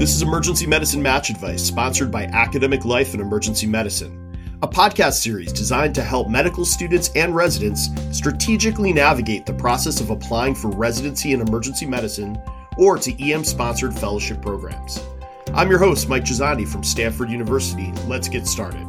This is Emergency Medicine Match Advice, sponsored by Academic Life and Emergency Medicine, a podcast series designed to help medical students and residents strategically navigate the process of applying for residency in emergency medicine or to EM sponsored fellowship programs. I'm your host, Mike Gisondi from Stanford University. Let's get started.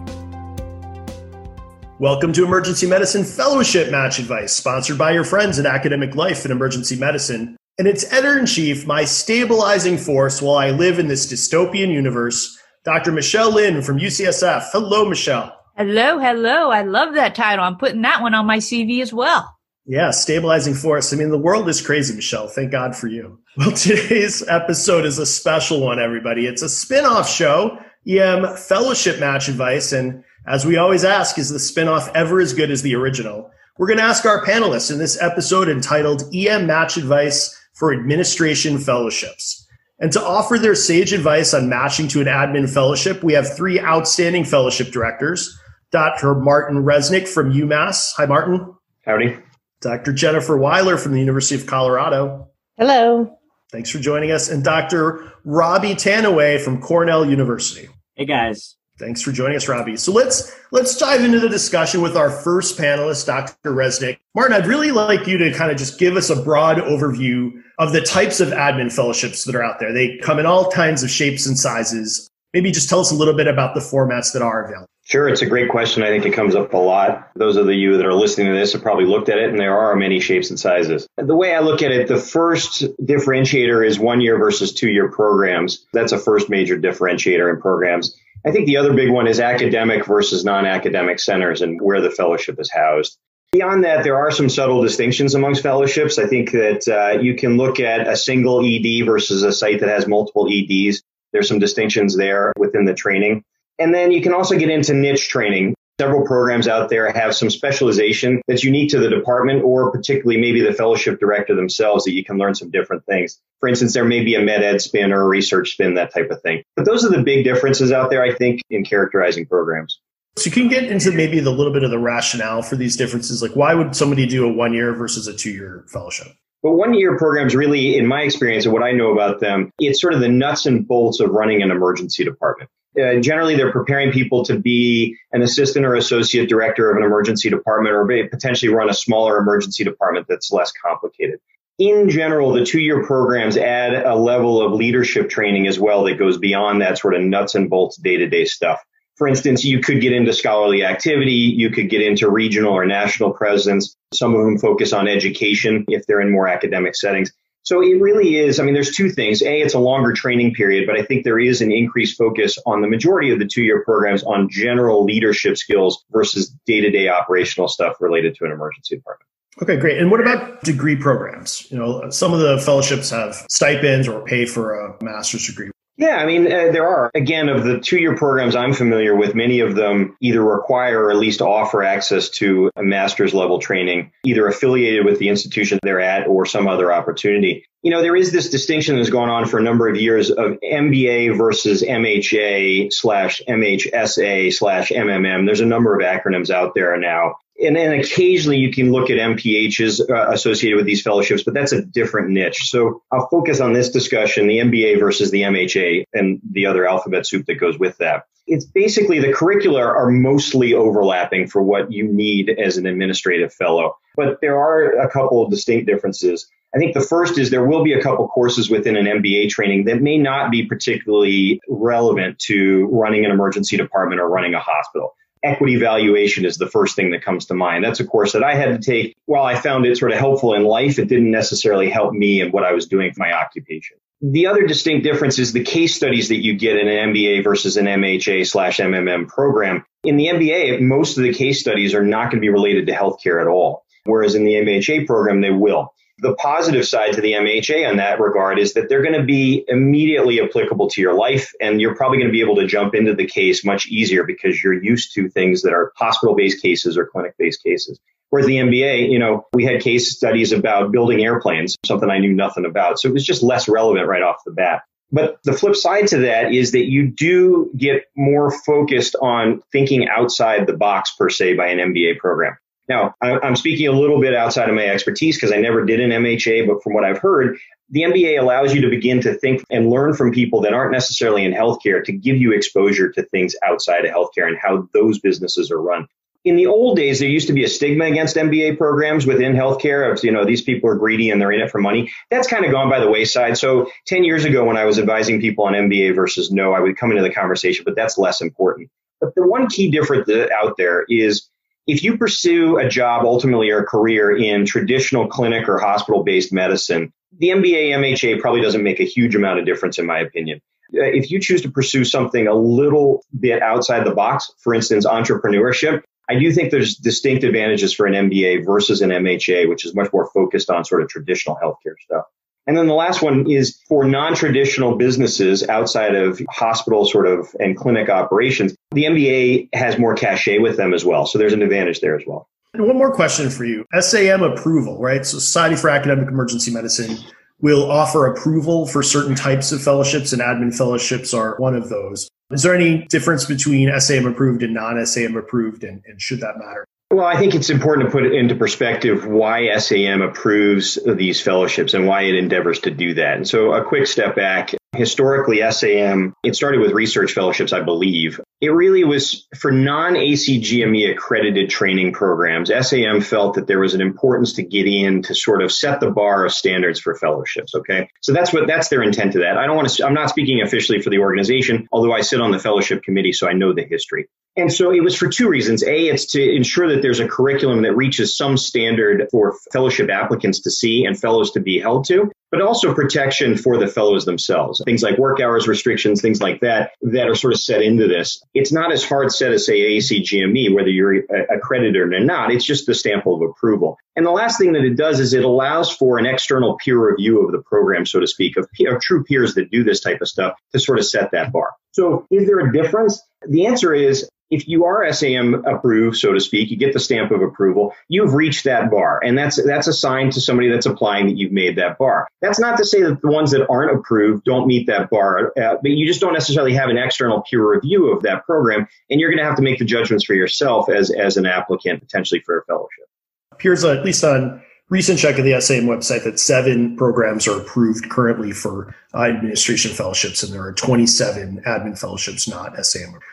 Welcome to Emergency Medicine Fellowship Match Advice, sponsored by your friends at Academic Life and Emergency Medicine and its editor in chief, my stabilizing force while I live in this dystopian universe, Dr. Michelle Lin from UCSF. Hello, Michelle. Hello, hello. I love that title. I'm putting that one on my CV as well. Yeah, stabilizing force. I mean, the world is crazy, Michelle. Thank God for you. Well, today's episode is a special one, everybody. It's a spin-off show, EM Fellowship Match Advice. And as we always ask, is the spin-off ever as good as the original? We're going to ask our panelists in this episode entitled EM Match Advice for administration fellowships. And to offer their sage advice on matching to an admin fellowship, we have three outstanding fellowship directors Dr. Martin Reznek from UMass. Hi, Martin. Howdy. Dr. Jennifer Wiler from the University of Colorado. Hello. Thanks for joining us. And Dr. Robbie Tanouye from Cornell University. Hey, guys. Thanks for joining us, Robbie. So let's let's dive into the discussion with our first panelist, Dr. Reznek. Martin, I'd really like you to kind of just give us a broad overview of the types of admin fellowships that are out there. They come in all kinds of shapes and sizes. Maybe just tell us a little bit about the formats that are available. Sure, it's a great question. I think it comes up a lot. Those of you that are listening to this have probably looked at it, and there are many shapes and sizes. The way I look at it, the first differentiator is one year versus two year programs. That's a first major differentiator in programs. I think the other big one is academic versus non academic centers and where the fellowship is housed. Beyond that, there are some subtle distinctions amongst fellowships. I think that uh, you can look at a single ED versus a site that has multiple EDs. There's some distinctions there within the training. And then you can also get into niche training. Several programs out there have some specialization that's unique to the department or particularly maybe the fellowship director themselves that you can learn some different things. For instance, there may be a med ed spin or a research spin, that type of thing. But those are the big differences out there, I think, in characterizing programs. So you can get into maybe the little bit of the rationale for these differences. Like why would somebody do a one year versus a two year fellowship? But one year programs really, in my experience and what I know about them, it's sort of the nuts and bolts of running an emergency department. Uh, generally, they're preparing people to be an assistant or associate director of an emergency department or potentially run a smaller emergency department that's less complicated. In general, the two year programs add a level of leadership training as well that goes beyond that sort of nuts and bolts day to day stuff. For instance, you could get into scholarly activity, you could get into regional or national presence. Some of them focus on education if they're in more academic settings. So it really is. I mean, there's two things. A, it's a longer training period, but I think there is an increased focus on the majority of the two year programs on general leadership skills versus day to day operational stuff related to an emergency department. Okay, great. And what about degree programs? You know, some of the fellowships have stipends or pay for a master's degree. Yeah, I mean, uh, there are. Again, of the two year programs I'm familiar with, many of them either require or at least offer access to a master's level training, either affiliated with the institution they're at or some other opportunity. You know, there is this distinction that's gone on for a number of years of MBA versus MHA slash MHSA slash MMM. There's a number of acronyms out there now and then occasionally you can look at MPHs uh, associated with these fellowships, but that's a different niche. So I'll focus on this discussion, the MBA versus the MHA and the other alphabet soup that goes with that. It's basically the curricula are mostly overlapping for what you need as an administrative fellow, but there are a couple of distinct differences. I think the first is there will be a couple courses within an MBA training that may not be particularly relevant to running an emergency department or running a hospital equity valuation is the first thing that comes to mind. That's a course that I had to take. While I found it sort of helpful in life, it didn't necessarily help me in what I was doing for my occupation. The other distinct difference is the case studies that you get in an MBA versus an MHA slash MMM program. In the MBA, most of the case studies are not going to be related to healthcare at all. Whereas in the MHA program, they will. The positive side to the MHA on that regard is that they're going to be immediately applicable to your life and you're probably going to be able to jump into the case much easier because you're used to things that are hospital based cases or clinic based cases. Whereas the MBA, you know, we had case studies about building airplanes, something I knew nothing about. So it was just less relevant right off the bat. But the flip side to that is that you do get more focused on thinking outside the box per se by an MBA program. Now, I'm speaking a little bit outside of my expertise because I never did an MHA, but from what I've heard, the MBA allows you to begin to think and learn from people that aren't necessarily in healthcare to give you exposure to things outside of healthcare and how those businesses are run. In the old days, there used to be a stigma against MBA programs within healthcare of, you know, these people are greedy and they're in it for money. That's kind of gone by the wayside. So 10 years ago, when I was advising people on MBA versus no, I would come into the conversation, but that's less important. But the one key difference out there is if you pursue a job ultimately or a career in traditional clinic or hospital based medicine, the MBA MHA probably doesn't make a huge amount of difference in my opinion. Uh, if you choose to pursue something a little bit outside the box, for instance, entrepreneurship, I do think there's distinct advantages for an MBA versus an MHA, which is much more focused on sort of traditional healthcare stuff. And then the last one is for non-traditional businesses outside of hospital sort of and clinic operations. The MBA has more cachet with them as well. So there's an advantage there as well. And one more question for you. SAM approval, right? So Society for Academic Emergency Medicine will offer approval for certain types of fellowships and admin fellowships are one of those. Is there any difference between SAM approved and non SAM approved, and, and should that matter? Well, I think it's important to put it into perspective why SAM approves these fellowships and why it endeavors to do that. And so a quick step back. Historically, SAM, it started with research fellowships, I believe. It really was for non-ACGME accredited training programs. SAM felt that there was an importance to get in to sort of set the bar of standards for fellowships. Okay. So that's what, that's their intent to that. I don't want to, I'm not speaking officially for the organization, although I sit on the fellowship committee, so I know the history. And so it was for two reasons. A, it's to ensure that there's a curriculum that reaches some standard for fellowship applicants to see and fellows to be held to, but also protection for the fellows themselves. Things like work hours restrictions, things like that, that are sort of set into this. It's not as hard set as say ACGME, whether you're accredited or not. It's just the stamp of approval. And the last thing that it does is it allows for an external peer review of the program, so to speak, of, of true peers that do this type of stuff to sort of set that bar. So is there a difference? The answer is if you are SAM approved, so to speak, you get the stamp of approval, you've reached that bar. And that's, that's a sign to somebody that's applying that you've made that bar. That's not to say that the ones that aren't approved don't meet that bar, uh, but you just don't necessarily have an external peer review of that program. And you're going to have to make the judgments for yourself as, as an applicant potentially for a fellowship. Appears at least on recent check of the SAM website that seven programs are approved currently for uh, administration fellowships, and there are 27 admin fellowships not SAM approved.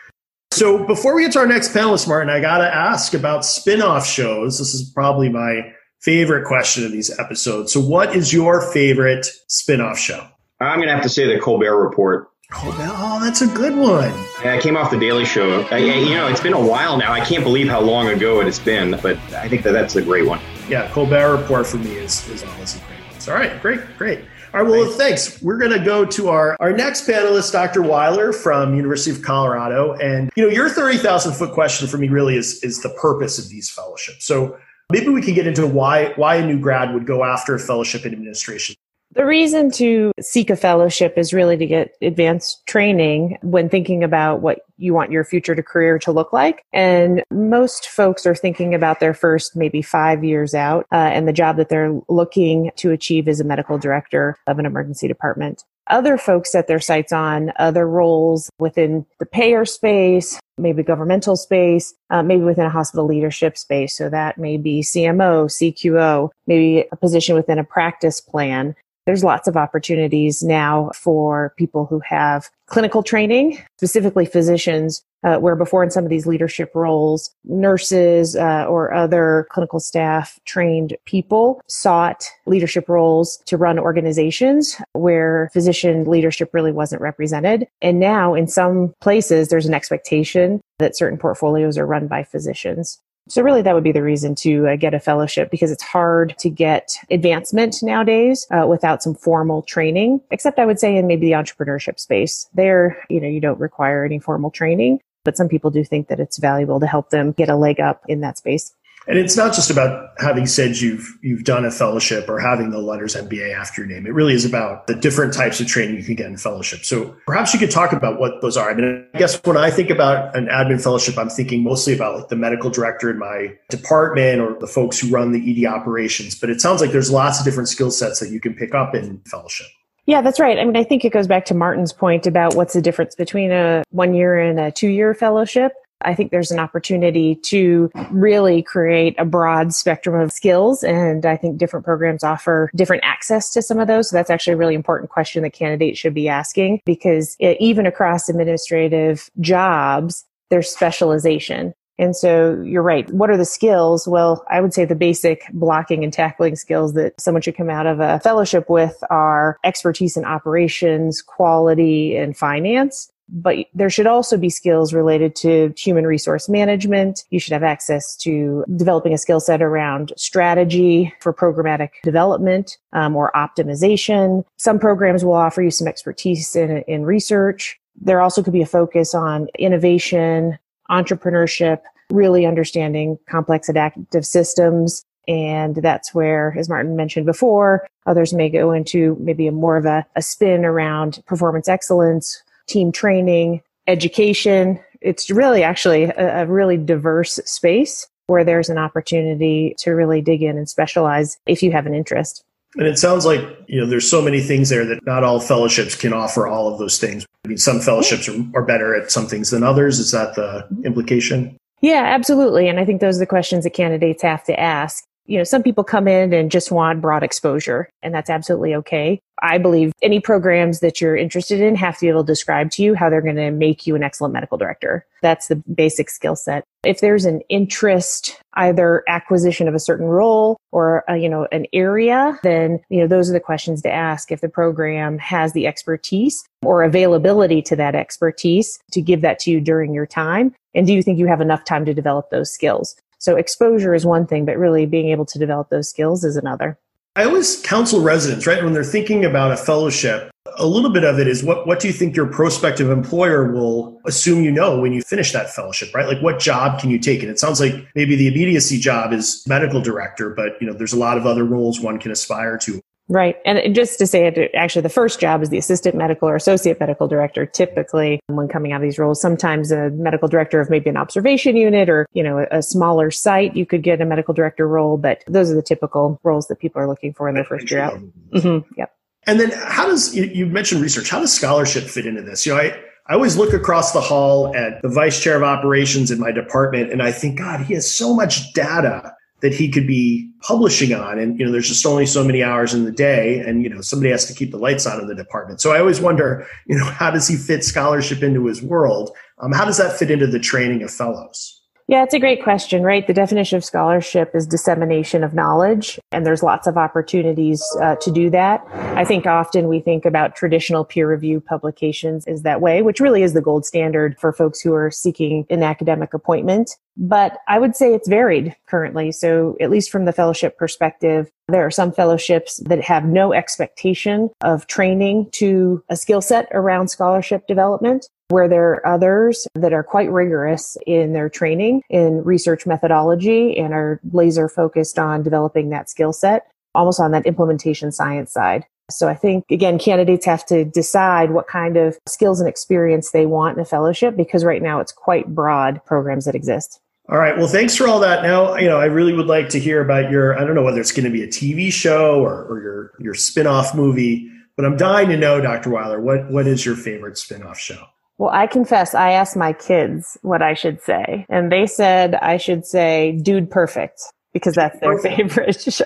So before we get to our next panelist, Martin, I got to ask about spin-off shows. This is probably my favorite question of these episodes. So what is your favorite spin-off show? I'm going to have to say the Colbert Report. Oh, Colbert, oh, that's a good one. Yeah, I came off the Daily Show. Uh, I, you know, it's been a while now. I can't believe how long ago it has been, but I think that that's a great one. Yeah, Colbert Report for me is, is always a great one. All right, great, great. All right, well, thanks. We're going to go to our, our next panelist, Dr. Wiler from University of Colorado. And, you know, your 30,000 foot question for me really is, is the purpose of these fellowships. So maybe we can get into why, why a new grad would go after a fellowship in administration. The reason to seek a fellowship is really to get advanced training when thinking about what you want your future to career to look like. And most folks are thinking about their first maybe five years out, uh, and the job that they're looking to achieve is a medical director of an emergency department. Other folks set their sights on other roles within the payer space, maybe governmental space, uh, maybe within a hospital leadership space. So that may be CMO, CQO, maybe a position within a practice plan there's lots of opportunities now for people who have clinical training, specifically physicians, uh, where before in some of these leadership roles, nurses uh, or other clinical staff trained people sought leadership roles to run organizations where physician leadership really wasn't represented. And now in some places, there's an expectation that certain portfolios are run by physicians. So really that would be the reason to uh, get a fellowship because it's hard to get advancement nowadays uh, without some formal training, except I would say in maybe the entrepreneurship space. There, you know, you don't require any formal training, but some people do think that it's valuable to help them get a leg up in that space. And it's not just about having said you've you've done a fellowship or having the letters MBA after your name. It really is about the different types of training you can get in fellowship. So perhaps you could talk about what those are. I mean, I guess when I think about an admin fellowship, I'm thinking mostly about like the medical director in my department or the folks who run the ED operations. But it sounds like there's lots of different skill sets that you can pick up in fellowship. Yeah, that's right. I mean, I think it goes back to Martin's point about what's the difference between a one year and a two year fellowship. I think there's an opportunity to really create a broad spectrum of skills. And I think different programs offer different access to some of those. So that's actually a really important question that candidates should be asking because it, even across administrative jobs, there's specialization. And so you're right. What are the skills? Well, I would say the basic blocking and tackling skills that someone should come out of a fellowship with are expertise in operations, quality, and finance. But there should also be skills related to human resource management. You should have access to developing a skill set around strategy for programmatic development um, or optimization. Some programs will offer you some expertise in, in research. There also could be a focus on innovation, entrepreneurship, really understanding complex adaptive systems. And that's where, as Martin mentioned before, others may go into maybe a more of a, a spin around performance excellence, team training, education. It's really actually a, a really diverse space where there's an opportunity to really dig in and specialize if you have an interest. And it sounds like, you know, there's so many things there that not all fellowships can offer all of those things. I mean, some fellowships are, are better at some things than others. Is that the implication? Yeah, absolutely. And I think those are the questions that candidates have to ask you know, some people come in and just want broad exposure, and that's absolutely okay. I believe any programs that you're interested in have to be able to describe to you how they're going to make you an excellent medical director. That's the basic skill set. If there's an interest, either acquisition of a certain role or, a, uh, you know, an area, then, you know, those are the questions to ask if the program has the expertise or availability to that expertise to give that to you during your time. And do you think you have enough time to develop those skills? So exposure is one thing, but really being able to develop those skills is another. I always counsel residents, right, when they're thinking about a fellowship, a little bit of it is what, what do you think your prospective employer will assume you know when you finish that fellowship, right? Like what job can you take? And it sounds like maybe the immediacy job is medical director, but you know, there's a lot of other roles one can aspire to. Right. And just to say it, actually, the first job is the assistant medical or associate medical director. Typically, when coming out of these roles, sometimes a medical director of maybe an observation unit or, you know, a, smaller site, you could get a medical director role. But those are the typical roles that people are looking for in their first year out. Mm-hmm. Yep. And then how does, you, you mentioned research, how does scholarship fit into this? You know, I, I always look across the hall at the vice chair of operations in my department and I think, God, he has so much data that he could be publishing on. And, you know, there's just only so many hours in the day and, you know, somebody has to keep the lights on in the department. So I always wonder, you know, how does he fit scholarship into his world? Um, how does that fit into the training of fellows? Yeah, it's a great question, right? The definition of scholarship is dissemination of knowledge, and there's lots of opportunities uh, to do that. I think often we think about traditional peer review publications is that way, which really is the gold standard for folks who are seeking an academic appointment. But I would say it's varied currently. So at least from the fellowship perspective, there are some fellowships that have no expectation of training to a skill set around scholarship development where there are others that are quite rigorous in their training in research methodology and are laser focused on developing that skill set, almost on that implementation science side. So I think again, candidates have to decide what kind of skills and experience they want in a fellowship because right now it's quite broad programs that exist. All right. Well, thanks for all that. Now, you know, I really would like to hear about your, I don't know whether it's going to be a TV show or, or your, your spin-off movie, but I'm dying to know, Dr. Wiler, what, what is your favorite spin-off show? Well, I confess, I asked my kids what I should say, and they said I should say "Dude Perfect" because that's their favorite show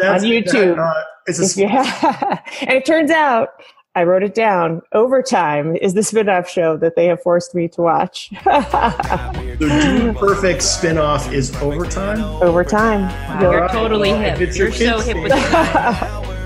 that's, on YouTube. That, uh, it's a yeah. and it turns out I wrote it down. Overtime is the spin-off show that they have forced me to watch. the Dude Perfect spin-off is Overtime? Overtime. Wow, you're totally hip. You're so hip with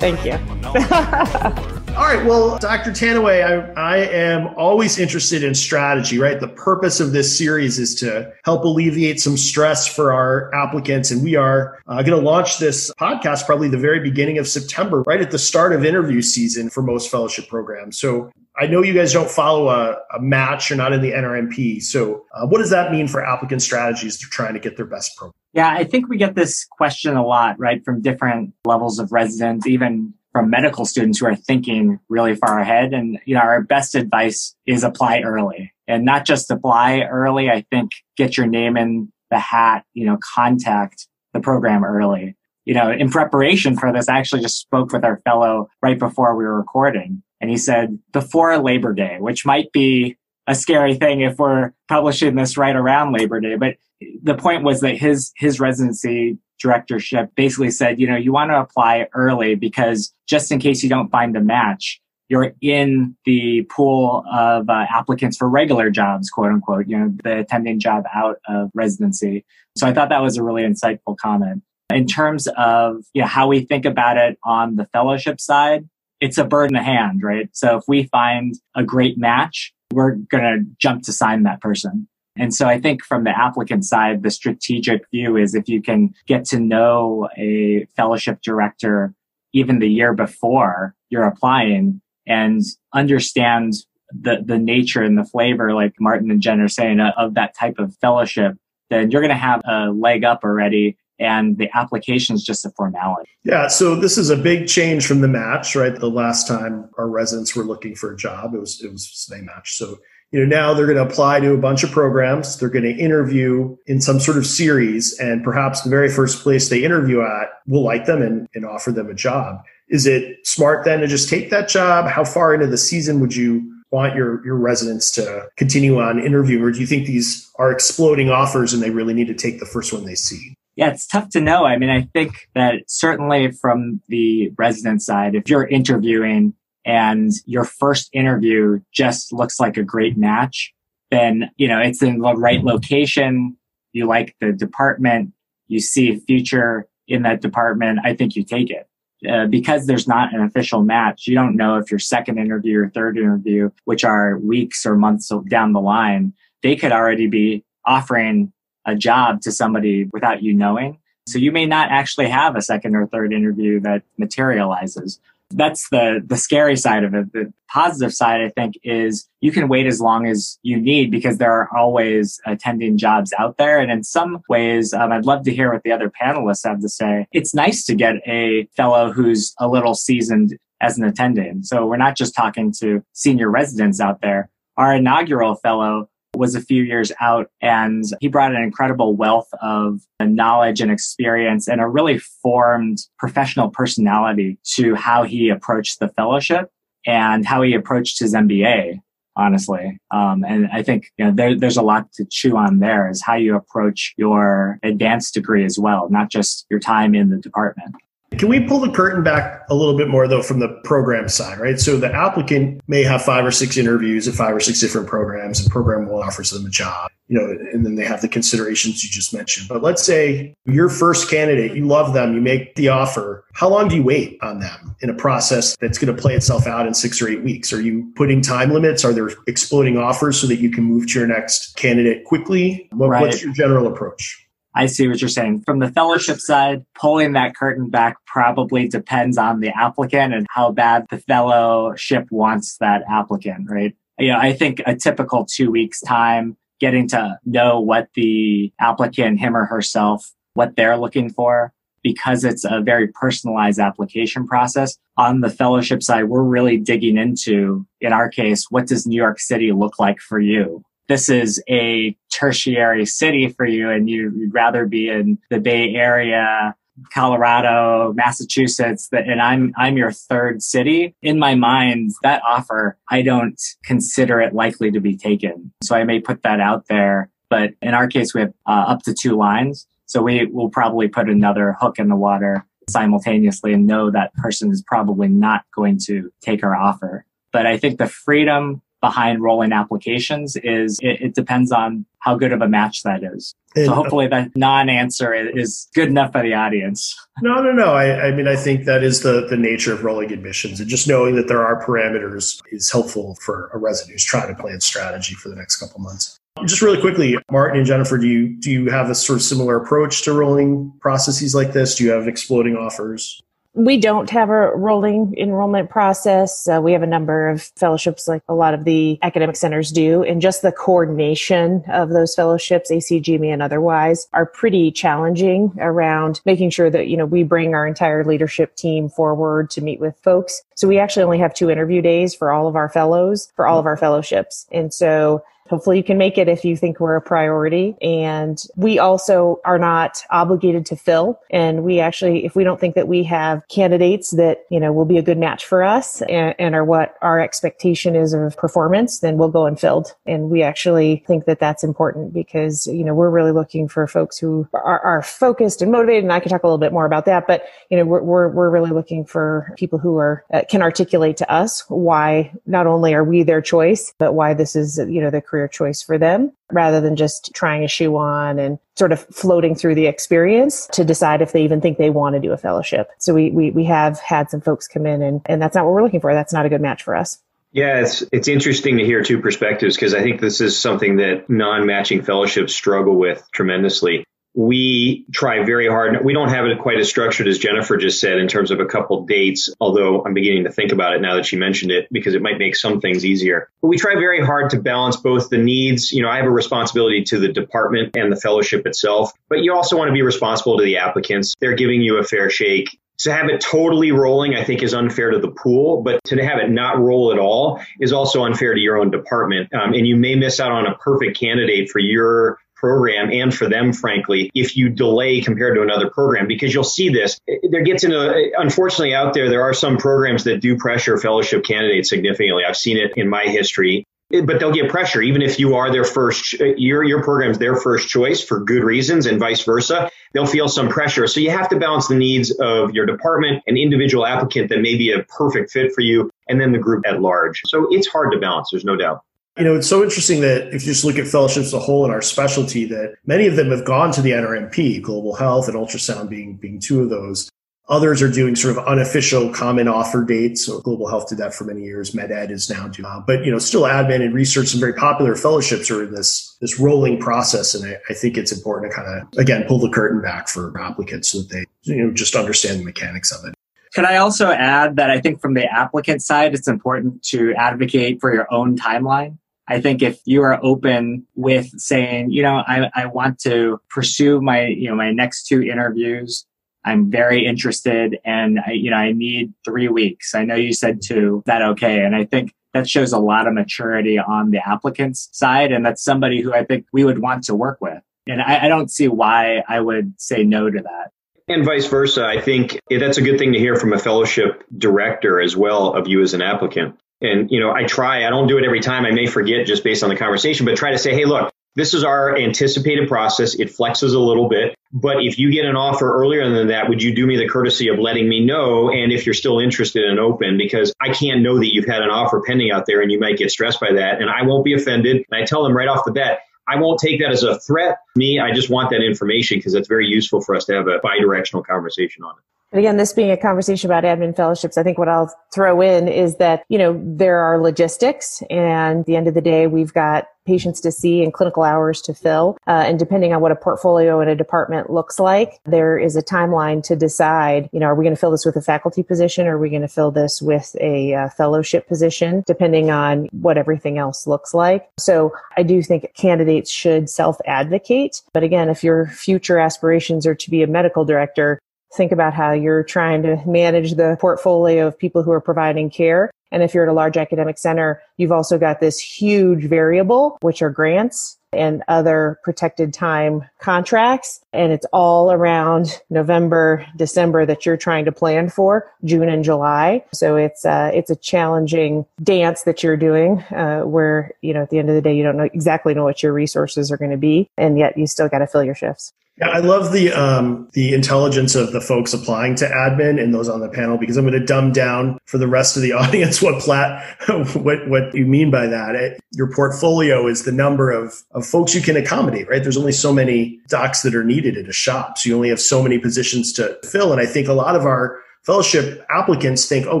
Thank you. All right. Well, Dr. Tanouye, I, I, am always interested in strategy, right? The purpose of this series is to help alleviate some stress for our applicants. And we are uh, going to launch this podcast probably the very beginning of September, right at the start of interview season for most fellowship programs. So I know you guys don't follow a, a match. You're not in the NRMP. So uh, what does that mean for applicant strategies to trying to get their best program? Yeah, I think we get this question a lot, right? From different levels of residents, even from medical students who are thinking really far ahead. And, you know, our best advice is apply early and not just apply early. I think get your name in the hat, you know, contact the program early. You know, in preparation for this, I actually just spoke with our fellow right before we were recording and he said before Labor Day, which might be a scary thing if we're publishing this right around Labor Day. But the point was that his his residency directorship basically said, you know, you want to apply early because just in case you don't find a match, you're in the pool of uh, applicants for regular jobs, quote unquote, you know, the attending job out of residency. So I thought that was a really insightful comment. In terms of you know, how we think about it on the fellowship side, it's a bird in the hand, right? So if we find a great match, we're going to jump to sign that person. And so I think from the applicant side, the strategic view is if you can get to know a fellowship director even the year before you're applying and understand the, the nature and the flavor, like Martin and Jen are saying, uh, of that type of fellowship, then you're going to have a leg up already and the application is just a formality. Yeah, so this is a big change from the match, right? The last time our residents were looking for a job, it was it was a match. So you know now they're going to apply to a bunch of programs. They're going to interview in some sort of series, and perhaps the very first place they interview at will like them and, and offer them a job. Is it smart then to just take that job? How far into the season would you want your your residents to continue on interviewing, or do you think these are exploding offers and they really need to take the first one they see? Yeah, it's tough to know. I mean, I think that certainly from the resident side, if you're interviewing and your first interview just looks like a great match, then, you know, it's in the right location. You like the department. You see a future in that department. I think you take it. Uh, because there's not an official match, you don't know if your second interview or third interview, which are weeks or months down the line, they could already be offering a job to somebody without you knowing. So you may not actually have a second or third interview that materializes. That's the the scary side of it. The positive side, I think, is you can wait as long as you need because there are always attending jobs out there. And in some ways, um, I'd love to hear what the other panelists have to say. It's nice to get a fellow who's a little seasoned as an attending. So we're not just talking to senior residents out there. Our inaugural fellow was a few years out and he brought an incredible wealth of knowledge and experience and a really formed professional personality to how he approached the fellowship and how he approached his MBA honestly. Um, and I think you know, there, there's a lot to chew on there is how you approach your advanced degree as well, not just your time in the department. Can we pull the curtain back a little bit more though from the program side, right? So the applicant may have five or six interviews at five or six different programs. The program will offer them a job, you know, and then they have the considerations you just mentioned. But let's say your first candidate, you love them, you make the offer. How long do you wait on them in a process that's going to play itself out in six or eight weeks? Are you putting time limits? Are there exploding offers so that you can move to your next candidate quickly? What, right. What's your general approach? I see what you're saying. From the fellowship side, pulling that curtain back probably depends on the applicant and how bad the fellowship wants that applicant, right? You know, I think a typical two weeks time, getting to know what the applicant, him or herself, what they're looking for, because it's a very personalized application process. On the fellowship side, we're really digging into, in our case, what does New York City look like for you? This is a tertiary city for you and you'd rather be in the Bay Area, Colorado, Massachusetts, and I'm I'm your third city. In my mind, that offer, I don't consider it likely to be taken. So I may put that out there. But in our case, we have uh, up to two lines. So we will probably put another hook in the water simultaneously and know that person is probably not going to take our offer. But I think the freedom behind rolling applications is it, it, depends on how good of a match that is. And, so hopefully that non-answer is good enough for the audience. No, no, no. I, I mean, I think that is the, the nature of rolling admissions and just knowing that there are parameters is helpful for a resident who's trying to plan strategy for the next couple months. Just really quickly, Martin and Jennifer, do you do you have a sort of similar approach to rolling processes like this? Do you have exploding offers? We don't have a rolling enrollment process. Uh, we have a number of fellowships like a lot of the academic centers do. And just the coordination of those fellowships, ACGME and otherwise, are pretty challenging around making sure that, you know, we bring our entire leadership team forward to meet with folks. So we actually only have two interview days for all of our fellows, for all of our fellowships. And so hopefully you can make it if you think we're a priority. And we also are not obligated to fill. And we actually, if we don't think that we have candidates that, you know, will be a good match for us and, and are what our expectation is of performance, then we'll go and unfilled. And we actually think that that's important because, you know, we're really looking for folks who are, are focused and motivated. And I can talk a little bit more about that, but, you know, we're, we're, we're really looking for people who are, uh, can articulate to us why not only are we their choice, but why this is, you know, the career choice for them rather than just trying a shoe on and sort of floating through the experience to decide if they even think they want to do a fellowship. So we, we, we have had some folks come in and, and that's not what we're looking for. That's not a good match for us. Yeah, it's it's interesting to hear two perspectives because I think this is something that non-matching fellowships struggle with tremendously we try very hard. We don't have it quite as structured as Jennifer just said in terms of a couple dates, although I'm beginning to think about it now that she mentioned it because it might make some things easier. But we try very hard to balance both the needs. You know, I have a responsibility to the department and the fellowship itself, but you also want to be responsible to the applicants. They're giving you a fair shake to have it totally rolling, I think is unfair to the pool, but to have it not roll at all is also unfair to your own department. Um, and you may miss out on a perfect candidate for your program and for them, frankly, if you delay compared to another program, because you'll see this. There gets into, unfortunately, out there, there are some programs that do pressure fellowship candidates significantly. I've seen it in my history. But they'll get pressure, even if you are their first, your, your program's their first choice for good reasons and vice versa. They'll feel some pressure. So you have to balance the needs of your department, an individual applicant that may be a perfect fit for you, and then the group at large. So it's hard to balance. There's no doubt. You know, it's so interesting that if you just look at fellowships as a whole in our specialty, that many of them have gone to the NRMP, global health and ultrasound being being two of those. Others are doing sort of unofficial common offer dates. So global health did that for many years. MedEd is now doing, uh, but you know, still admin and research and very popular fellowships are in this, this rolling process. And I, I think it's important to kind of, again, pull the curtain back for applicants so that they, you know, just understand the mechanics of it. Can I also add that I think from the applicant side, it's important to advocate for your own timeline. I think if you are open with saying, you know, I, I want to pursue my, you know, my next two interviews. I'm very interested and I, you know, I need three weeks. I know you said two, that okay. And I think that shows a lot of maturity on the applicant's side. And that's somebody who I think we would want to work with. And I, I don't see why I would say no to that. And vice versa. I think that's a good thing to hear from a fellowship director as well of you as an applicant. And, you know, I try, I don't do it every time. I may forget just based on the conversation, but try to say, hey, look, this is our anticipated process. It flexes a little bit. But if you get an offer earlier than that, would you do me the courtesy of letting me know? And if you're still interested and open, because I can't know that you've had an offer pending out there and you might get stressed by that. And I won't be offended. And I tell them right off the bat, I won't take that as a threat. Me, I just want that information because it's very useful for us to have a bi-directional conversation on it. And again, this being a conversation about admin fellowships, I think what I'll throw in is that, you know, there are logistics and the end of the day, we've got patients to see and clinical hours to fill. Uh, and depending on what a portfolio in a department looks like, there is a timeline to decide, you know, are we going to fill this with a faculty position or are we going to fill this with a uh, fellowship position, depending on what everything else looks like. So I do think candidates should self advocate. But again, if your future aspirations are to be a medical director, think about how you're trying to manage the portfolio of people who are providing care. And if you're at a large academic center, you've also got this huge variable, which are grants and other protected time contracts. And it's all around November, December that you're trying to plan for June and July. So it's, uh, it's a challenging dance that you're doing, uh, where, you know, at the end of the day, you don't know exactly know what your resources are going to be. And yet you still got to fill your shifts. Yeah, I love the um, the intelligence of the folks applying to admin and those on the panel because I'm going to dumb down for the rest of the audience what plat what what you mean by that. It, your portfolio is the number of of folks you can accommodate, right? There's only so many docs that are needed at a shop, so you only have so many positions to fill, and I think a lot of our fellowship applicants think, oh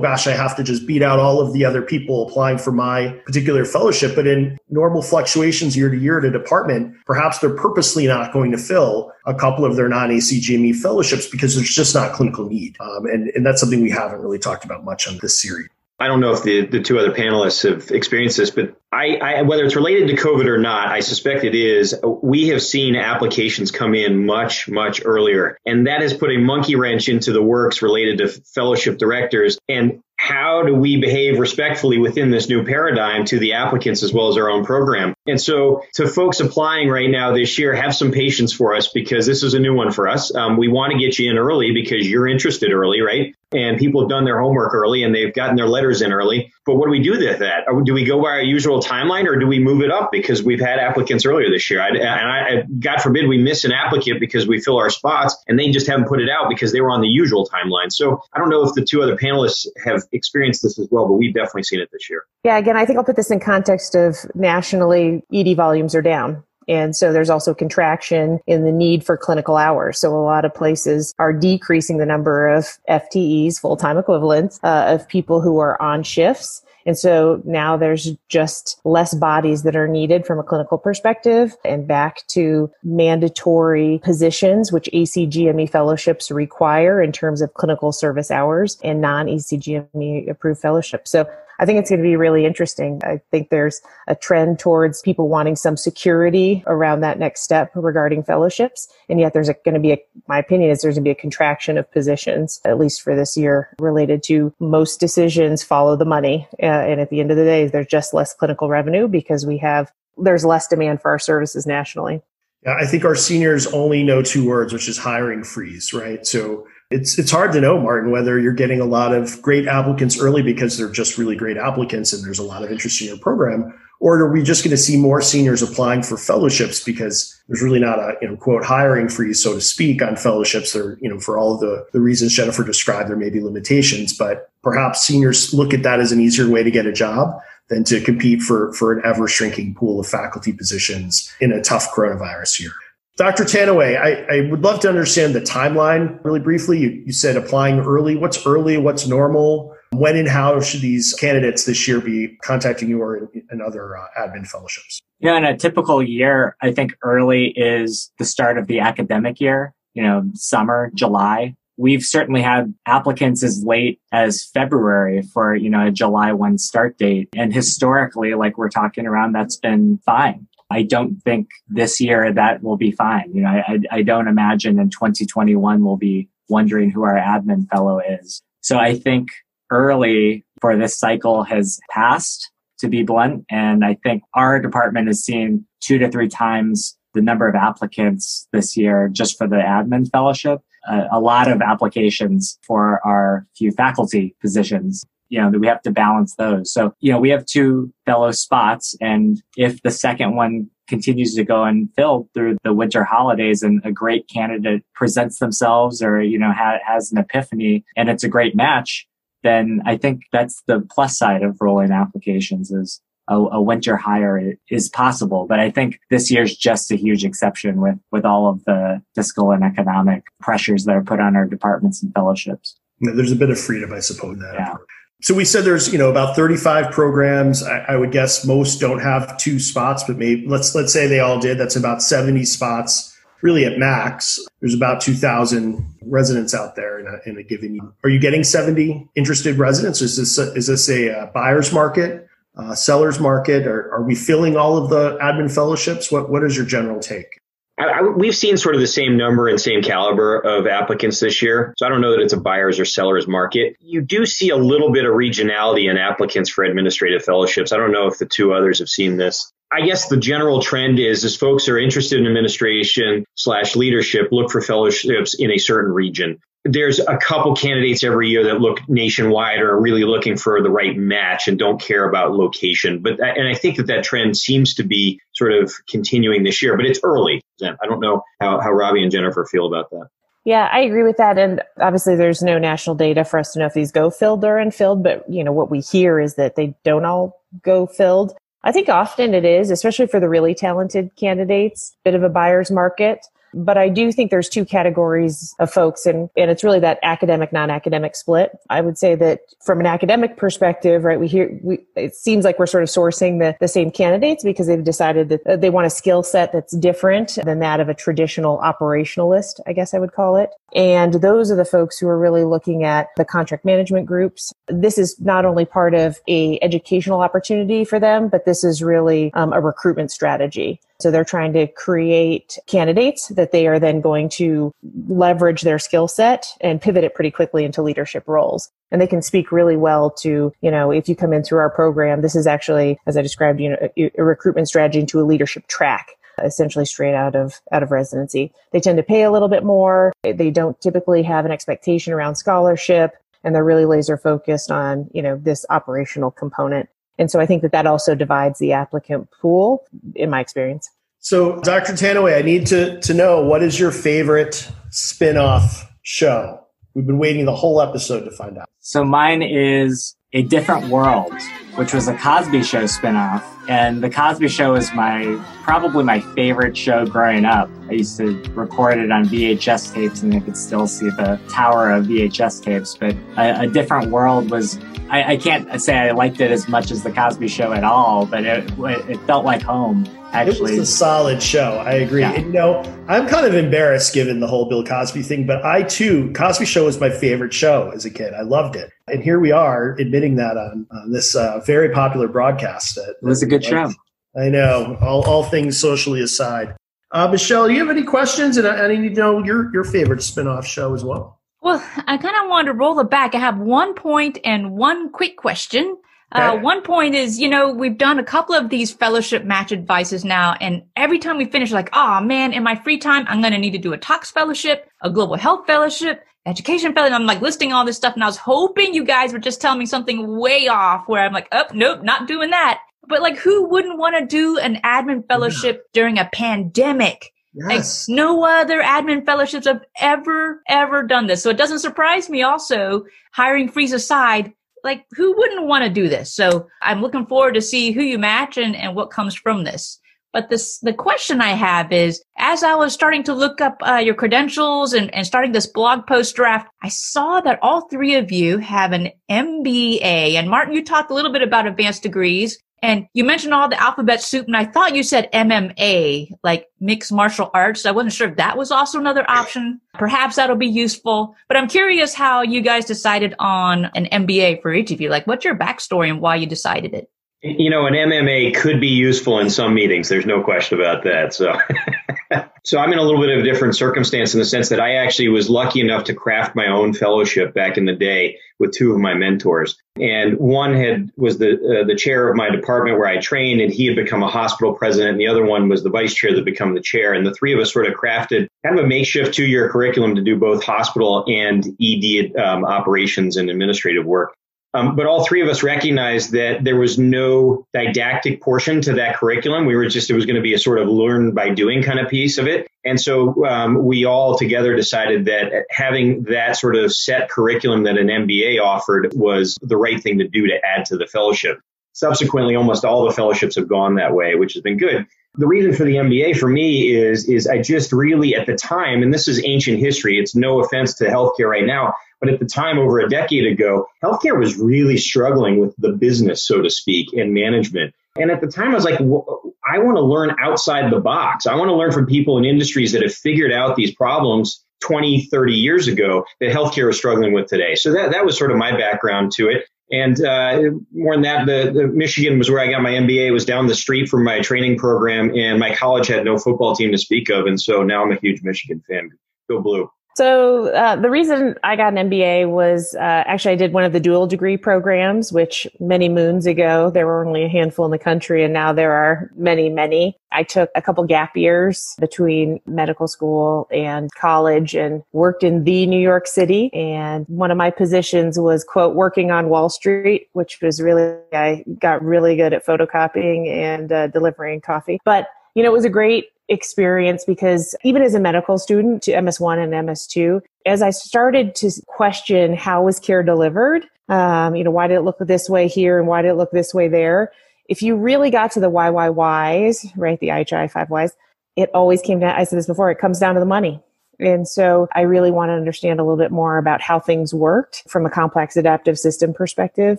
gosh, I have to just beat out all of the other people applying for my particular fellowship. But in normal fluctuations year to year at a department, perhaps they're purposely not going to fill a couple of their non-ACGME fellowships because there's just not clinical need. Um, and, and that's something we haven't really talked about much on this series. I don't know if the, the two other panelists have experienced this, but I, I, whether it's related to COVID or not, I suspect it is. We have seen applications come in much, much earlier, and that has put a monkey wrench into the works related to fellowship directors. And how do we behave respectfully within this new paradigm to the applicants as well as our own program? And so, to folks applying right now this year, have some patience for us because this is a new one for us. Um, we want to get you in early because you're interested early, right? And people have done their homework early and they've gotten their letters in early. But what do we do with that? Do we go by our usual timeline or do we move it up because we've had applicants earlier this year? I, and I, God forbid we miss an applicant because we fill our spots and they just haven't put it out because they were on the usual timeline. So I don't know if the two other panelists have experienced this as well, but we've definitely seen it this year. Yeah, again, I think I'll put this in context of nationally, ED volumes are down. And so there's also contraction in the need for clinical hours. So a lot of places are decreasing the number of FTEs, full-time equivalents, uh, of people who are on shifts. And so now there's just less bodies that are needed from a clinical perspective and back to mandatory positions, which ACGME fellowships require in terms of clinical service hours and non ACGME approved fellowships. So I think it's going to be really interesting. I think there's a trend towards people wanting some security around that next step regarding fellowships. And yet there's going to be a, my opinion is there's going to be a contraction of positions, at least for this year, related to most decisions follow the money. Uh, and at the end of the day, there's just less clinical revenue because we have, there's less demand for our services nationally. Yeah, I think our seniors only know two words, which is hiring freeze, right? So it's it's hard to know, Martin, whether you're getting a lot of great applicants early because they're just really great applicants and there's a lot of interest in your program, or are we just going to see more seniors applying for fellowships because there's really not a you know quote hiring freeze, so to speak, on fellowships? Or you know for all the the reasons Jennifer described, there may be limitations, but perhaps seniors look at that as an easier way to get a job than to compete for for an ever shrinking pool of faculty positions in a tough coronavirus year. Dr. Tanouye, I, I, would love to understand the timeline really briefly. You, you, said applying early. What's early? What's normal? When and how should these candidates this year be contacting you or in, in other uh, admin fellowships? Yeah, in a typical year, I think early is the start of the academic year, you know, summer, July. We've certainly had applicants as late as February for, you know, a July 1 start date. And historically, like we're talking around, that's been fine. I don't think this year that will be fine. You know, I, I don't imagine in 2021 we'll be wondering who our admin fellow is. So I think early for this cycle has passed to be blunt. And I think our department has seen two to three times the number of applicants this year just for the admin fellowship. Uh, a lot of applications for our few faculty positions you know, that we have to balance those. So, you know, we have two fellow spots and if the second one continues to go unfilled through the winter holidays and a great candidate presents themselves or, you know, ha- has an epiphany and it's a great match, then I think that's the plus side of rolling applications is a, a, winter hire is possible. But I think this year's just a huge exception with, with all of the fiscal and economic pressures that are put on our departments and fellowships. There's a bit of freedom, I suppose, in that. Yeah. So we said there's, you know, about 35 programs. I, I, would guess most don't have two spots, but maybe let's let's say they all did. That's about 70 spots, really at max. There's about 2,000 residents out there in a, in a given year. Are you getting 70 interested residents? Is this a, is this a, a buyer's market, a seller's market? Or are we filling all of the admin fellowships? What what is your general take? I, I, we've seen sort of the same number and same caliber of applicants this year. So I don't know that it's a buyer's or seller's market. You do see a little bit of regionality in applicants for administrative fellowships. I don't know if the two others have seen this. I guess the general trend is as folks are interested in administration slash leadership, look for fellowships in a certain region there's a couple candidates every year that look nationwide or are really looking for the right match and don't care about location. But uh, and I think that that trend seems to be sort of continuing this year, but it's early. I don't know how, how Robbie and Jennifer feel about that. Yeah, I agree with that. And obviously there's no national data for us to know if these go filled or unfilled, but you know, what we hear is that they don't all go filled. I think often it is, especially for the really talented candidates, bit of a buyer's market. But I do think there's two categories of folks and, and it's really that academic, non-academic split. I would say that from an academic perspective, right, we hear, we, it seems like we're sort of sourcing the, the same candidates because they've decided that they want a skill set that's different than that of a traditional operationalist, I guess I would call it. And those are the folks who are really looking at the contract management groups. This is not only part of a educational opportunity for them, but this is really um, a recruitment strategy. So they're trying to create candidates that they are then going to leverage their skill set and pivot it pretty quickly into leadership roles. And they can speak really well to, you know, if you come in through our program, this is actually, as I described, you know, a, a recruitment strategy into a leadership track essentially straight out of out of residency. They tend to pay a little bit more. They don't typically have an expectation around scholarship and they're really laser focused on, you know, this operational component. And so I think that that also divides the applicant pool in my experience. So, Dr. Tanouye, I need to, to know what is your favorite spin off show? We've been waiting the whole episode to find out. So, mine is A Different World, which was a Cosby Show spinoff. And The Cosby Show is my probably my favorite show growing up. I used to record it on VHS tapes, and I could still see the tower of VHS tapes. But A, a Different World was I, I, can't say I liked it as much as the Cosby Show at all, but it it felt like home. Actually, it was a solid show. I agree. Yeah. And, you know, I'm kind of embarrassed given the whole Bill Cosby thing, but I too, Cosby Show was my favorite show as a kid. I loved it, and here we are admitting that on, on this uh, very popular broadcast. It was a good show. I know. All all things socially aside. Uh, Michelle, do you have any questions? And I, I need to know your your favorite spinoff show as well. Well, I kind of wanted to roll it back. I have one point and one quick question. Uh, one point is, you know, we've done a couple of these fellowship match advices now, and every time we finish, like, oh man, in my free time, I'm going to need to do a tox fellowship, a global health fellowship, education fellowship. I'm like listing all this stuff, and I was hoping you guys would just tell me something way off where I'm like, oh, nope, not doing that. But like, who wouldn't want to do an admin fellowship yeah. during a pandemic? Yes. Like no other admin fellowships have ever, ever done this. So it doesn't surprise me also, hiring freeze aside, like who wouldn't want to do this? So I'm looking forward to see who you match and, and what comes from this. But this, the question I have is, as I was starting to look up uh, your credentials and, and starting this blog post draft, I saw that all three of you have an MBA. And Martin, you talked a little bit about advanced degrees. And you mentioned all the alphabet soup, and I thought you said MMA, like mixed martial arts. I wasn't sure if that was also another option. Perhaps that'll be useful. But I'm curious how you guys decided on an MBA for each of you. Like, what's your backstory and why you decided it? You know, an MMA could be useful in some meetings. There's no question about that. So, so I'm in a little bit of a different circumstance in the sense that I actually was lucky enough to craft my own fellowship back in the day with two of my mentors. And one had was the uh, the chair of my department where I trained, and he had become a hospital president. And the other one was the vice chair that became the chair. And the three of us sort of crafted kind of a makeshift two year curriculum to do both hospital and ED um, operations and administrative work. Um, but all three of us recognized that there was no didactic portion to that curriculum. We were just, it was going to be a sort of learn by doing kind of piece of it. And so um, we all together decided that having that sort of set curriculum that an MBA offered was the right thing to do to add to the fellowship. Subsequently, almost all the fellowships have gone that way, which has been good. The reason for the MBA for me is, is I just really at the time, and this is ancient history, it's no offense to healthcare right now, but at the time, over a decade ago, healthcare was really struggling with the business, so to speak, and management. And at the time, I was like, I want to learn outside the box. I want to learn from people in industries that have figured out these problems 20, 30 years ago that healthcare is struggling with today. So that, that was sort of my background to it. And uh, more than that, the, the Michigan was where I got my MBA. It was down the street from my training program, and my college had no football team to speak of. And so now I'm a huge Michigan fan. Go blue. So uh, the reason I got an MBA was uh, actually I did one of the dual degree programs, which many moons ago there were only a handful in the country, and now there are many, many. I took a couple gap years between medical school and college, and worked in the New York City. And one of my positions was quote working on Wall Street, which was really I got really good at photocopying and uh, delivering coffee, but you know, it was a great experience because even as a medical student to MS1 and MS2, as I started to question how was care delivered, um, you know, why did it look this way here and why did it look this way there? If you really got to the why, why, whys, right, the IHI five whys, it always came down, I said this before, it comes down to the money. And so I really want to understand a little bit more about how things worked from a complex adaptive system perspective.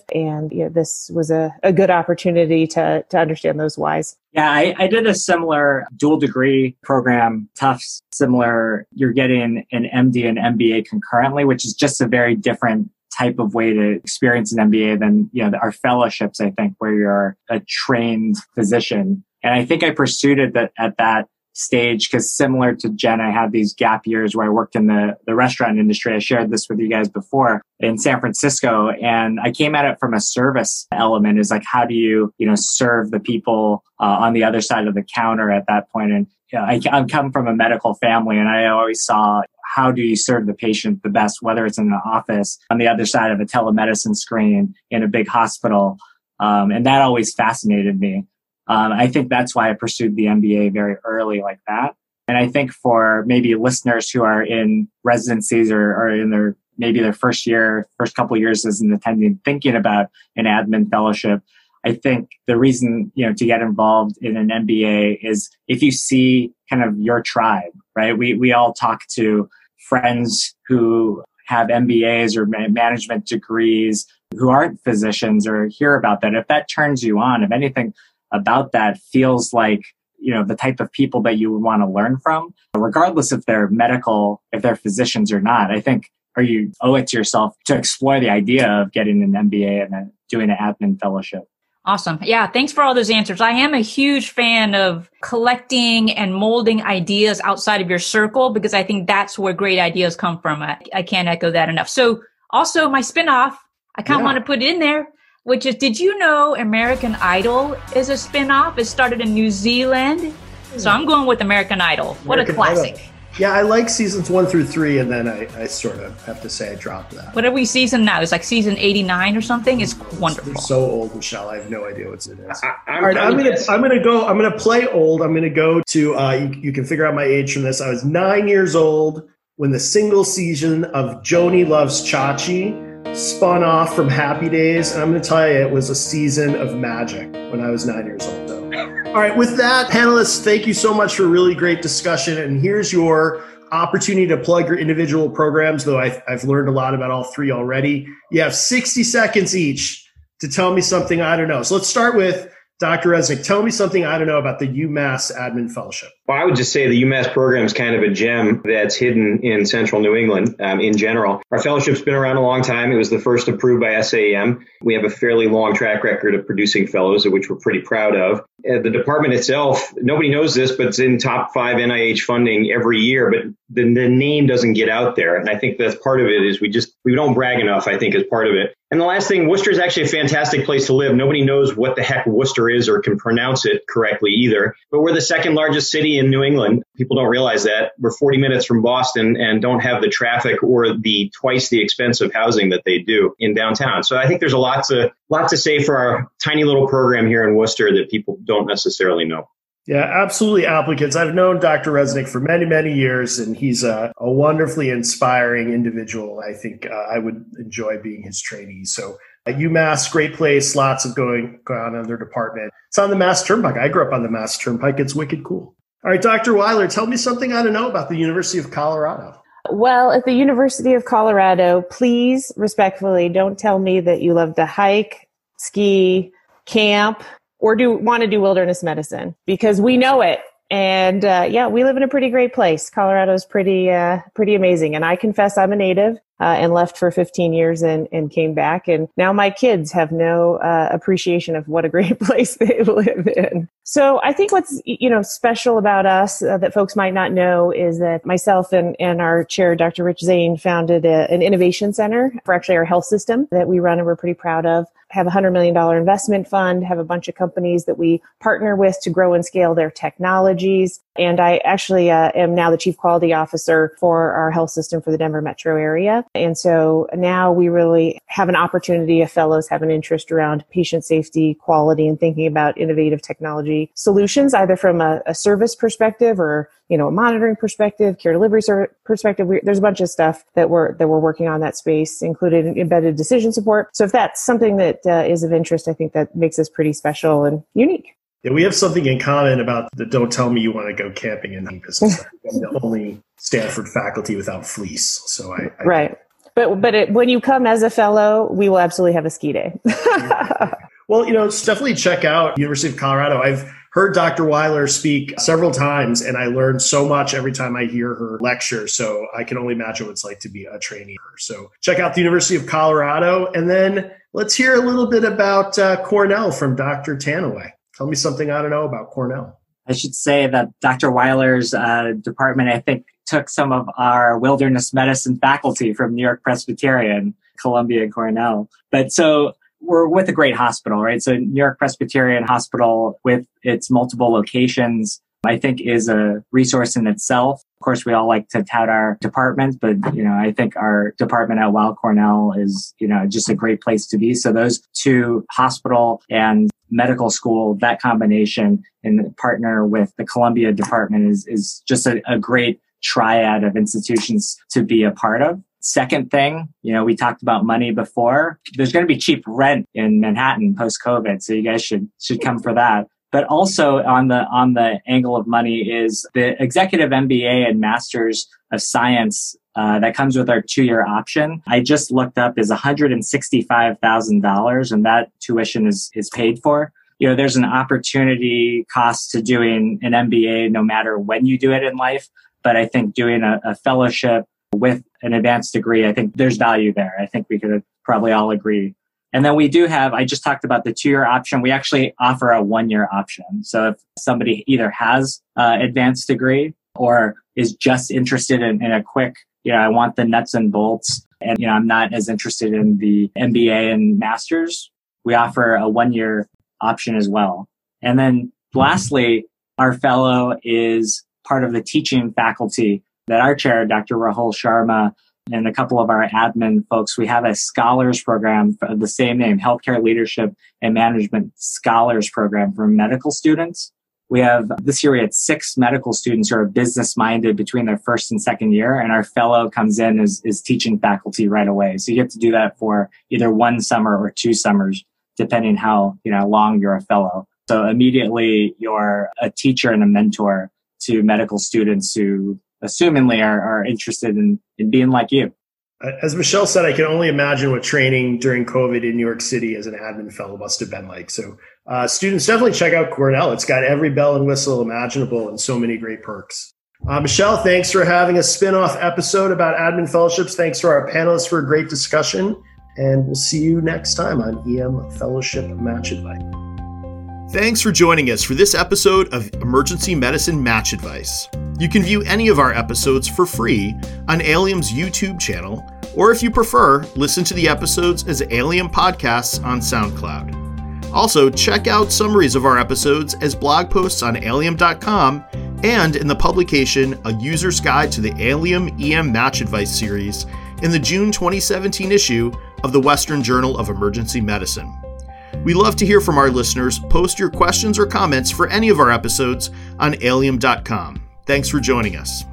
And you know, this was a, a good opportunity to, to understand those whys. Yeah, I, I did a similar dual degree program, Tufts, similar. You're getting an MD and MBA concurrently, which is just a very different type of way to experience an MBA than, you know, our fellowships, I think, where you're a trained physician And I think I pursued it at that stage because similar to Jen, I had these gap years where I worked in the, the restaurant industry. I shared this with you guys before in San Francisco and I came at it from a service element is like, how do you, you know, serve the people uh, on the other side of the counter at that point? And you know, I, I come from a medical family and I always saw how do you serve the patient the best, whether it's in an office, on the other side of a telemedicine screen, in a big hospital. Um, and that always fascinated me. Um, I think that's why I pursued the MBA very early like that. And I think for maybe listeners who are in residencies or, or in their maybe their first year, first couple years as an attending, thinking about an admin fellowship, I think the reason, you know, to get involved in an MBA is if you see kind of your tribe, right? We, we all talk to friends who have MBAs or management degrees who aren't physicians or hear about that. If that turns you on, if anything about that feels like, you know, the type of people that you would want to learn from, regardless if they're medical, if they're physicians or not, I think, or you owe it to yourself to explore the idea of getting an MBA and then doing an admin fellowship. Awesome. Yeah. Thanks for all those answers. I am a huge fan of collecting and molding ideas outside of your circle because I think that's where great ideas come from. I, I can't echo that enough. So also my spinoff, I kind of yeah. want to put it in there, which is, did you know American Idol is a spinoff? It started in New Zealand. So I'm going with American Idol. American what a classic. Idol. Yeah, I like seasons one through three, and then I, I sort of have to say I dropped that. What are we season now? It's like season eighty nine or something. It's wonderful. They're so old, Michelle. I have no idea what it is. I, I'm, All right, I'm gonna I'm gonna go. I'm gonna play old. I'm gonna go to. Uh, you, you can figure out my age from this. I was nine years old when the single season of Joanie Loves Chachi spun off from Happy Days, and I'm gonna tell you, it was a season of magic when I was nine years old. Though. All right, with that, panelists, thank you so much for a really great discussion. And here's your opportunity to plug your individual programs, though I've, I've learned a lot about all three already. You have 60 seconds each to tell me something I don't know. So let's start with Dr. Reznek. Tell me something I don't know about the UMass Admin Fellowship. Well, I would just say the UMass program is kind of a gem that's hidden in central New England um, in general. Our fellowship's been around a long time. It was the first approved by SAEM. We have a fairly long track record of producing fellows, which we're pretty proud of. Uh, the department itself, nobody knows this, but it's in top five NIH funding every year, but the, the name doesn't get out there. And I think that's part of it is we just, we don't brag enough, I think is part of it. And the last thing, Worcester is actually a fantastic place to live. Nobody knows what the heck Worcester is or can pronounce it correctly either. But we're the second largest city in New England. People don't realize that. We're 40 minutes from Boston and don't have the traffic or the twice the expensive housing that they do in downtown. So I think there's a lot to lot to say for our tiny little program here in Worcester that people don't necessarily know. Yeah, absolutely, applicants. I've known Dr. Reznek for many, many years, and he's a, a wonderfully inspiring individual. I think uh, I would enjoy being his trainee. So uh, UMass, great place, lots of going, going on in their department. It's on the Mass Turnpike. I grew up on the Mass Turnpike. It's wicked cool. All right, Dr. Wiler, tell me something I don't know about the University of Colorado. Well, at the University of Colorado, please respectfully don't tell me that you love to hike, ski, camp, or do want to do wilderness medicine because we know it. And uh, yeah, we live in a pretty great place. Colorado is pretty uh, pretty amazing. And I confess I'm a native uh, and left for 15 years and, and came back. And now my kids have no uh, appreciation of what a great place they live in. So I think what's you know special about us uh, that folks might not know is that myself and, and our chair, Dr. Rich Zane, founded a, an innovation center for actually our health system that we run and we're pretty proud of have a $100 million investment fund, have a bunch of companies that we partner with to grow and scale their technologies. And I actually uh, am now the chief quality officer for our health system for the Denver metro area. And so now we really have an opportunity if fellows have an interest around patient safety, quality, and thinking about innovative technology solutions, either from a, a service perspective or you know, a monitoring perspective, care delivery perspective. We, there's a bunch of stuff that we're that we're working on that space, including embedded decision support. So if that's something that uh, is of interest, I think that makes us pretty special and unique. Yeah, we have something in common about the don't tell me you want to go camping in Nepus. I'm the only Stanford faculty without fleece. So I, I right. But but it, when you come as a fellow, we will absolutely have a ski day. well, you know, definitely check out University of Colorado. I've heard Dr. Wiler speak several times, and I learned so much every time I hear her lecture. So I can only imagine what it's like to be a trainee. So check out the University of Colorado, and then let's hear a little bit about uh, Cornell from Dr. Tanouye. Tell me something I don't know about Cornell. I should say that Dr. Wiler's uh, department, I think, took some of our wilderness medicine faculty from New York Presbyterian, Columbia, and Cornell. But so we're with a great hospital, right? So New York Presbyterian Hospital with its multiple locations, I think is a resource in itself. Of course, we all like to tout our departments, but you know, I think our department at Weill Cornell is, you know, just a great place to be. So those two hospital and medical school, that combination and partner with the Columbia department is, is just a, a great triad of institutions to be a part of. Second thing, you know, we talked about money before. There's going to be cheap rent in Manhattan post COVID. So you guys should, should come for that. But also on the, on the angle of money is the executive MBA and masters of science uh, that comes with our two-year option. I just looked up is $165,000 and that tuition is, is paid for. You know, there's an opportunity cost to doing an MBA no matter when you do it in life. But I think doing a, a fellowship with an advanced degree, I think there's value there. I think we could probably all agree. And then we do have, I just talked about the two year option. We actually offer a one year option. So if somebody either has an advanced degree or is just interested in, in a quick, you know, I want the nuts and bolts and, you know, I'm not as interested in the MBA and masters, we offer a one year option as well. And then lastly, our fellow is part of the teaching faculty that our chair, Dr. Rahul Sharma, and a couple of our admin folks, we have a scholars program of the same name, Healthcare Leadership and Management Scholars Program for medical students. We have this year we had six medical students who are business minded between their first and second year, and our fellow comes in as is teaching faculty right away. So you get to do that for either one summer or two summers, depending how you know long you're a fellow. So immediately you're a teacher and a mentor to medical students who assumingly are, are interested in, in being like you. As Michelle said, I can only imagine what training during COVID in New York City as an admin fellow must have been like. So, uh, students definitely check out Cornell. It's got every bell and whistle imaginable and so many great perks. Uh, Michelle, thanks for having a spin off episode about admin fellowships. Thanks to our panelists for a great discussion. And we'll see you next time on EM Fellowship Match Advice. Thanks for joining us for this episode of Emergency Medicine Match Advice. You can view any of our episodes for free on ALiEM's YouTube channel, or if you prefer, listen to the episodes as ALiEM podcasts on SoundCloud. Also, check out summaries of our episodes as blog posts on aliem.com and in the publication A User's Guide to the Allium EM Match Advice series in the June 2017 issue of the Western Journal of Emergency Medicine. We love to hear from our listeners. Post your questions or comments for any of our episodes on aliem.com. Thanks for joining us.